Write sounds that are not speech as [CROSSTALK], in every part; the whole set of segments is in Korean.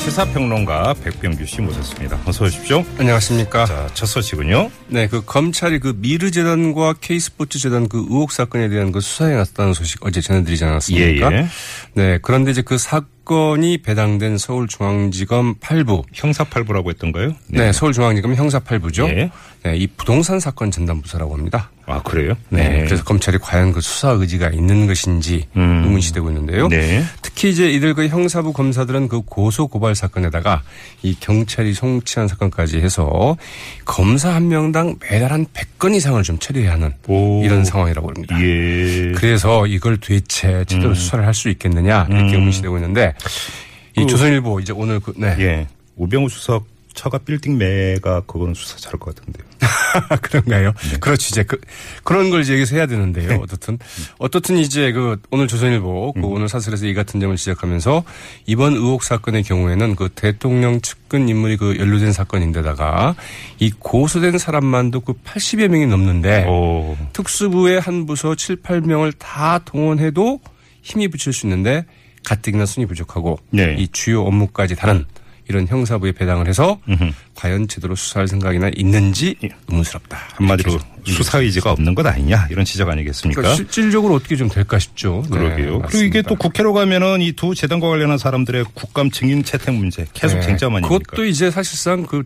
시사평론가 백병규 씨 모셨습니다. 어서 오십시오. 안녕하십니까. 자, 첫 소식은요. 네, 그 검찰이 그 미르재단과 K스포츠재단 그 의혹 사건에 대한 그 수사에 나섰다는 소식 어제 전해드리지 않았습니까? 예, 예. 네, 그런데 이제 그 사건이 배당된 서울중앙지검 8부. 형사 8부라고 했던가요? 네, 서울중앙지검 형사 8부죠. 예. 네, 이 부동산 사건 전담부서라고 합니다. 아, 그래요? 네, 그래서 검찰이 과연 그 수사 의지가 있는 것인지 음. 의문시되고 있는데요. 네. 특히 이제 이들 그 형사부 검사들은 그 고소 고발 사건에다가 이 경찰이 송치한 사건까지 해서 검사 한 명당 매달 한 100건 이상을 좀 처리해야 하는 오. 이런 상황이라고 합니다. 예. 그래서 이걸 도대체 제대로 수사를 할 수 있겠느냐 이렇게 음. 의문시되고 있는데 이 그- 조선일보 이제 오늘 그, 네. 예. 우병우 수석 처가 빌딩 매가 그거는 수사 잘할 것 같은데요. [LAUGHS] 그런가요? 네. 그렇지 이제 그 그런 걸 이제 여기서 해야 되는데요. 어떻든 어떻든 이제 그 오늘 조선일보 음. 그 오늘 사설에서 이 같은 점을 지적하면서 이번 의혹 사건의 경우에는 그 대통령 측근 인물이 그 연루된 사건인데다가 이 고소된 사람만도 그 80여 명이 넘는데 오. 특수부의 한 부서 7, 8명을 다 동원해도 힘이 붙일 수 있는데 가뜩이나 순위 부족하고 네. 이 주요 업무까지 다른 이런 형사부에 배당을 해서 음흠. 과연 제대로 수사할 생각이나 있는지 의문스럽다. 한마디로 수사 의지가 없는 것 아니냐 이런 지적 아니겠습니까? 그러니까 실질적으로 어떻게 좀 될까 싶죠. 네, 그러게요. 그리고 이게 또 국회로 가면은 이 두 재단과 관련한 사람들의 국감 증인 채택 문제 계속 네. 쟁점 아닙니까? 그것도 이제 사실상 그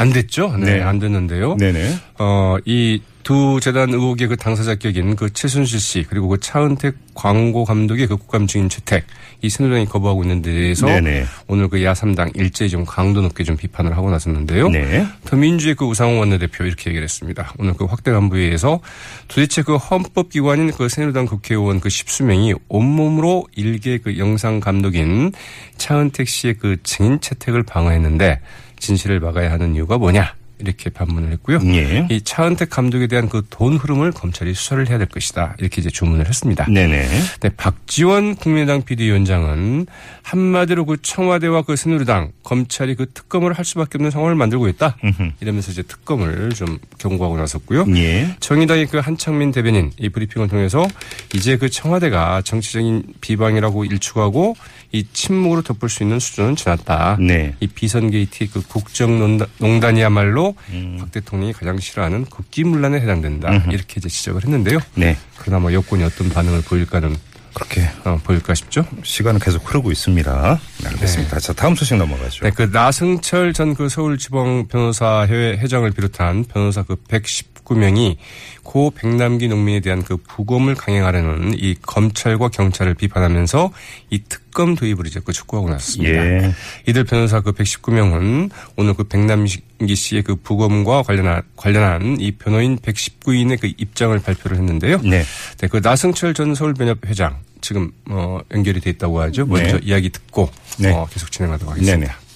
안 됐죠. 네, 네. 안 됐는데요. 네네. 어, 이 두 재단 의혹의 그 당사자 격인 그 최순실 씨 그리고 그 차은택 광고 감독의 그 국감 증인 채택 이 새누리당이 거부하고 있는 데 대해서 네네. 오늘 그 야삼당 일제히 좀 강도 높게 좀 비판을 하고 나섰는데요. 네. 더민주의 그 우상호 원내대표 이렇게 얘기를 했습니다. 오늘 그 확대 간부회의에서 도대체 그 헌법기관인 그 새누리당 국회의원 그 십수명이 온몸으로 일개 그 영상 감독인 차은택 씨의 그 증인 채택을 방어했는데 진실을 막아야 하는 이유가 뭐냐 이렇게 반문을 했고요. 예. 이 차은택 감독에 대한 그 돈 흐름을 검찰이 수사를 해야 될 것이다 이렇게 이제 주문을 했습니다. 네네. 네, 박지원 국민의당 비대위원장은 한마디로 그 청와대와 그 새누리당 검찰이 그 특검을 할 수밖에 없는 상황을 만들고 있다. 음흠. 이러면서 이제 특검을 좀 경고하고 나섰고요. 예. 정의당의 그 한창민 대변인 이 브리핑을 통해서 이제 그 청와대가 정치적인 비방이라고 일축하고 이 침묵으로 덮을 수 있는 수준은 지났다. 네. 이 비선 게이트 그 국정농단이야말로 박 대통령이 가장 싫어하는 국기문란에 해당된다. 이렇게 이제 지적을 했는데요. 네. 그러나 뭐 여권이 어떤 반응을 보일까는 그렇게 어, 보일까 싶죠. 시간은 계속 흐르고 있습니다. 네, 알겠습니다. 자, 다음 소식 넘어가죠. 네, 그 나승철 전 그 서울지방 변호사회 회장을 비롯한 변호사 그 119명이 고 백남기 농민에 대한 그 부검을 강행하려는 이 검찰과 경찰을 비판하면서 이 특검 도입을 이제 그 촉구하고 나섰습니다. 예. 이들 변호사 그 119명은 오늘 그 백남기 씨의 그 부검과 관련한 관련한 이 변호인 119인의 그 입장을 발표를 했는데요. 네. 네, 그 나승철 전 서울변협 회장 지금 어 연결이 돼 있다고 하죠. 먼저 네. 이야기 듣고 네. 어, 계속 진행하도록 하겠습니다. 네네.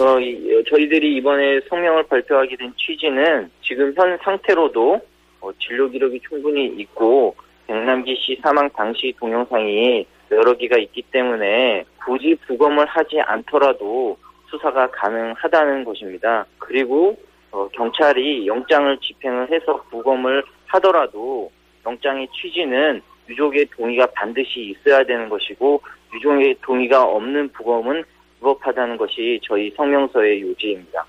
어, 이- 저희들이 이번에 성명을 발표하게 된 취지는 지금 현 상태로도 어, 진료 기록이 충분히 있고 백남기 씨 사망 당시 동영상이 여러 개가 있기 때문에 굳이 부검을 하지 않더라도 수사가 가능하다는 것입니다. 그리고 어, 경찰이 영장을 집행을 해서 부검을 하더라도 영장의 취지는 유족의 동의가 반드시 있어야 되는 것이고 유족의 동의가 없는 부검은 불법하다는 것이 저희 성명서의 요지입니다.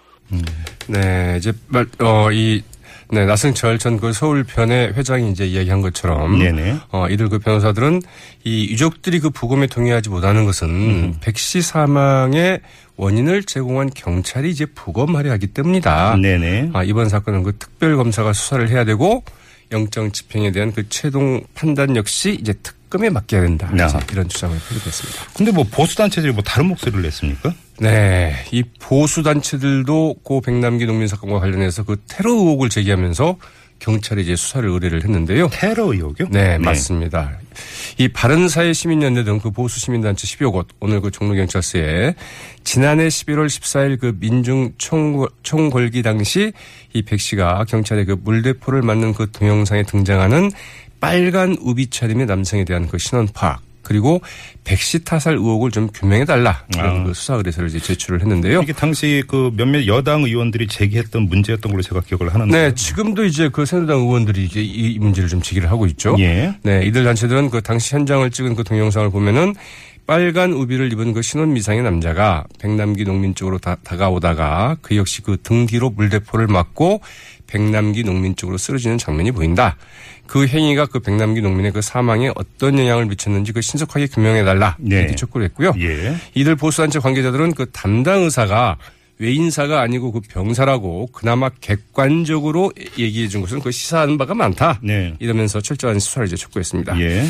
네, 이제 말, 어, 이, 네, 나승철 전 그 서울편의 회장이 이제 이야기한 것처럼. 네네. 어, 이들 그 변호사들은 이 유족들이 그 부검에 동의하지 못하는 것은 백씨 사망의 원인을 제공한 경찰이 이제 부검하려 하기 때문이다. 네네. 아, 이번 사건은 그 특별검사가 수사를 해야 되고 영장 집행에 대한 그 최종 판단 역시 이제 특 검에 맡겨야 된다. 야. 이제 이런 주장을 펼쳤습니다. 근데 뭐 보수 단체들이 뭐 다른 목소리를 냈습니까? 네, 이 보수 단체들도 고 백남기 농민 사건과 관련해서 그 테러 의혹을 제기하면서 경찰이 이제 수사를 의뢰를 했는데요. 테러 의혹이요? 네, 맞습니다. 이 바른사회 시민연대 등 그 보수 시민단체 10여 곳 오늘 그 종로경찰서에 지난해 11월 14일 그 민중 총, 총궐기 당시 이 백 씨가 경찰의 그 물대포를 맞는 그 동영상에 등장하는 빨간 우비 차림의 남성에 대한 그 신원 파악 그리고 백 씨 타살 의혹을 좀 규명해 달라 이런 아. 그 수사 의뢰서를 이제 제출을 했는데요. 이게 당시 그 몇몇 여당 의원들이 제기했던 문제였던 걸로 제가 기억을 하는데. 네, 지금도 이제 그 새누리당 의원들이 이제 이 문제를 좀 제기를 하고 있죠. 예. 네, 이들 단체들은 그 당시 현장을 찍은 그 동영상을 보면은 빨간 우비를 입은 그 신원 미상의 남자가 백남기 농민 쪽으로 다, 다가오다가 그 역시 그 등 뒤로 물대포를 맞고 백남기 농민 쪽으로 쓰러지는 장면이 보인다. 그 행위가 그 백남기 농민의 그 사망에 어떤 영향을 미쳤는지 그 신속하게 규명해달라. 네. 이렇게 촉구를 했고요. 예. 이들 보수단체 관계자들은 그 담당 의사가 외인사가 아니고 그 병사라고 그나마 객관적으로 얘기해 준 것은 그 시사하는 바가 많다. 네. 이러면서 철저한 수사를 이제 촉구했습니다. 예.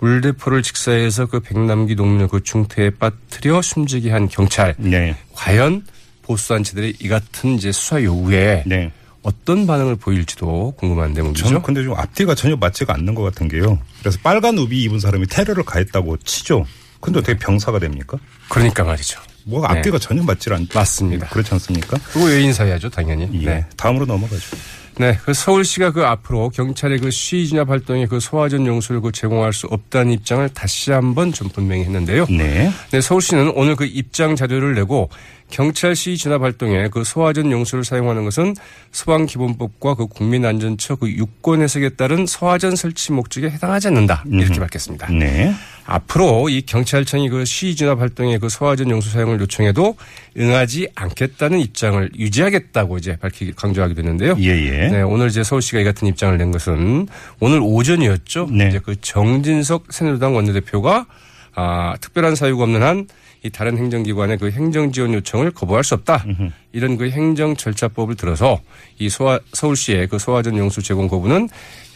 물대포를 직사해서 그 백남기 농민을 그 중태에 빠뜨려 숨지게 한 경찰. 네. 과연 보수단체들의 이 같은 이제 수사 요구에 네. 어떤 반응을 보일지도 궁금한데 저는 문제죠. 근데 좀 앞뒤가 전혀 맞지가 않는 것 같은 게요. 그래서 빨간 우비 입은 사람이 테러를 가했다고 치죠. 근데 어떻게 병사가 됩니까? 그러니까 말이죠. 뭐가 네. 앞뒤가 전혀 맞질 않 맞습니다. 그렇지 않습니까? 그거 외인사야죠, 당연히. 예. 네. 다음으로 넘어가죠. 네, 그 서울시가 그 앞으로 경찰의 그 시위 진압 활동에 그 소화전 용수를 그 제공할 수 없다는 입장을 다시 한번 좀 분명히 했는데요. 네. 네, 서울시는 오늘 그 입장 자료를 내고 경찰 시위 진압 활동에 그 소화전 용수를 사용하는 것은 소방기본법과 그 국민안전처 그 유권 해석에 따른 소화전 설치 목적에 해당하지 않는다 이렇게 밝혔습니다. 네. 앞으로 이 경찰청이 그 시위 진압 활동에 그 소화전 용수 사용을 요청해도 응하지 않겠다는 입장을 유지하겠다고 이제 밝히 강조하게 되는데요. 예, 예. 네, 오늘 이제 서울시가 이 같은 입장을 낸 것은 오늘 오전이었죠. 네. 이제 그 정진석 새누리당 원내대표가 아, 특별한 사유가 없는 한 이 다른 행정기관의 그 행정 지원 요청을 거부할 수 없다. 이런 그 행정 절차법을 들어서 이 소화, 서울시의 그 소화전 용수 제공 거부는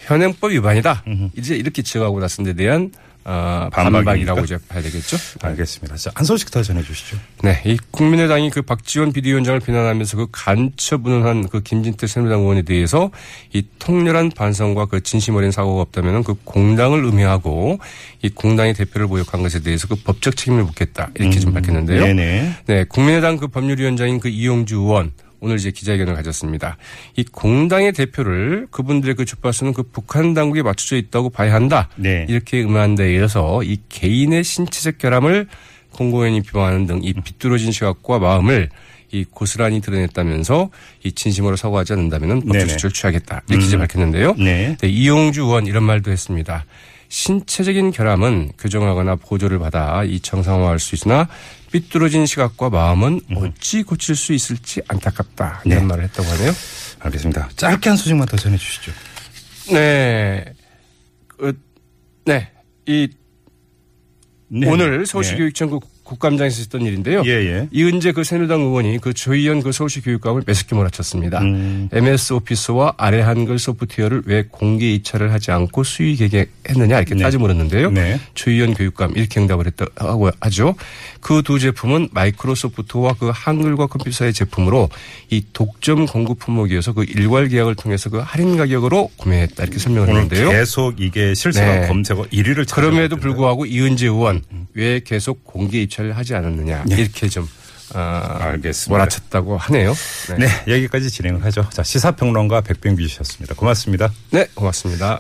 현행법 위반이다. 이제 이렇게 지적하고 나선 데 대한 어? 반박이라고 이제 봐야 되겠죠. 알겠습니다. 자, 한 소식 더 전해 주시죠. 네, 이 국민의당이 그 박지원 비대위원장을 비난하면서 그 간첩 운운한 그 김진태 새누리당 의원에 대해서 이 통렬한 반성과 그 진심 어린 사고가 없다면 그 공당을 음해하고 이 공당의 대표를 모욕한 것에 대해서 그 법적 책임을 묻겠다 이렇게 좀 밝혔는데요. 네네. 네, 국민의당 그 법률위원장인 그 이용주 의원 오늘 이제 기자회견을 가졌습니다. 이 공당의 대표를 그분들의 그 주파수는 그 북한 당국에 맞춰져 있다고 봐야 한다. 네. 이렇게 음한 데 이어서 이 개인의 신체적 결함을 공공연히 비방하는 등 이 비뚤어진 시각과 마음을 이 고스란히 드러냈다면서 이 진심으로 사과하지 않는다면 법적. 조치를 취하겠다. 이렇게 이제 밝혔는데요. 네. 네, 이용주 의원 이런 말도 했습니다. 신체적인 결함은 교정하거나 보조를 받아 이 정상화할 수 있으나 삐뚤어진 시각과 마음은 어찌 고칠 수 있을지 안타깝다. 이런 네. 말을 했다고 하네요. 알겠습니다. 짧게 한 소식만 더 전해 주시죠. 네. 그, 네. 이 네. 오늘 서울시 교육청 그 국감장에서 있었던 일인데요. 예, 예. 이은재 그 새누리당 의원이 그 조희연 그 서울시 교육감을 매섭게 몰아쳤습니다. 음. MS 오피스와 아래 한글 소프트웨어를 왜 공개 이차를 하지 않고 수의 개개했느냐 이렇게 네. 따져 물었는데요. 네. 조희연 교육감 이렇게 응답을 했다고 하죠. 그 두 제품은 마이크로소프트와 그 한글과 컴퓨터사의 제품으로 이 독점 공급 품목이어서 그 일괄 계약을 통해서 그 할인 가격으로 구매했다 이렇게 설명을 했는데요. 계속 이게 실시간 네. 검색어 1위를 그럼에도 불구하고 이은재 의원 왜 계속 공개 입찰을 하지 않았느냐 이렇게 좀 어, 알겠습니다. 몰아쳤다고 하네요. 네. 네, 여기까지 진행을 하죠. 자, 시사평론가 백병규 씨였습니다. 고맙습니다. 네, 고맙습니다.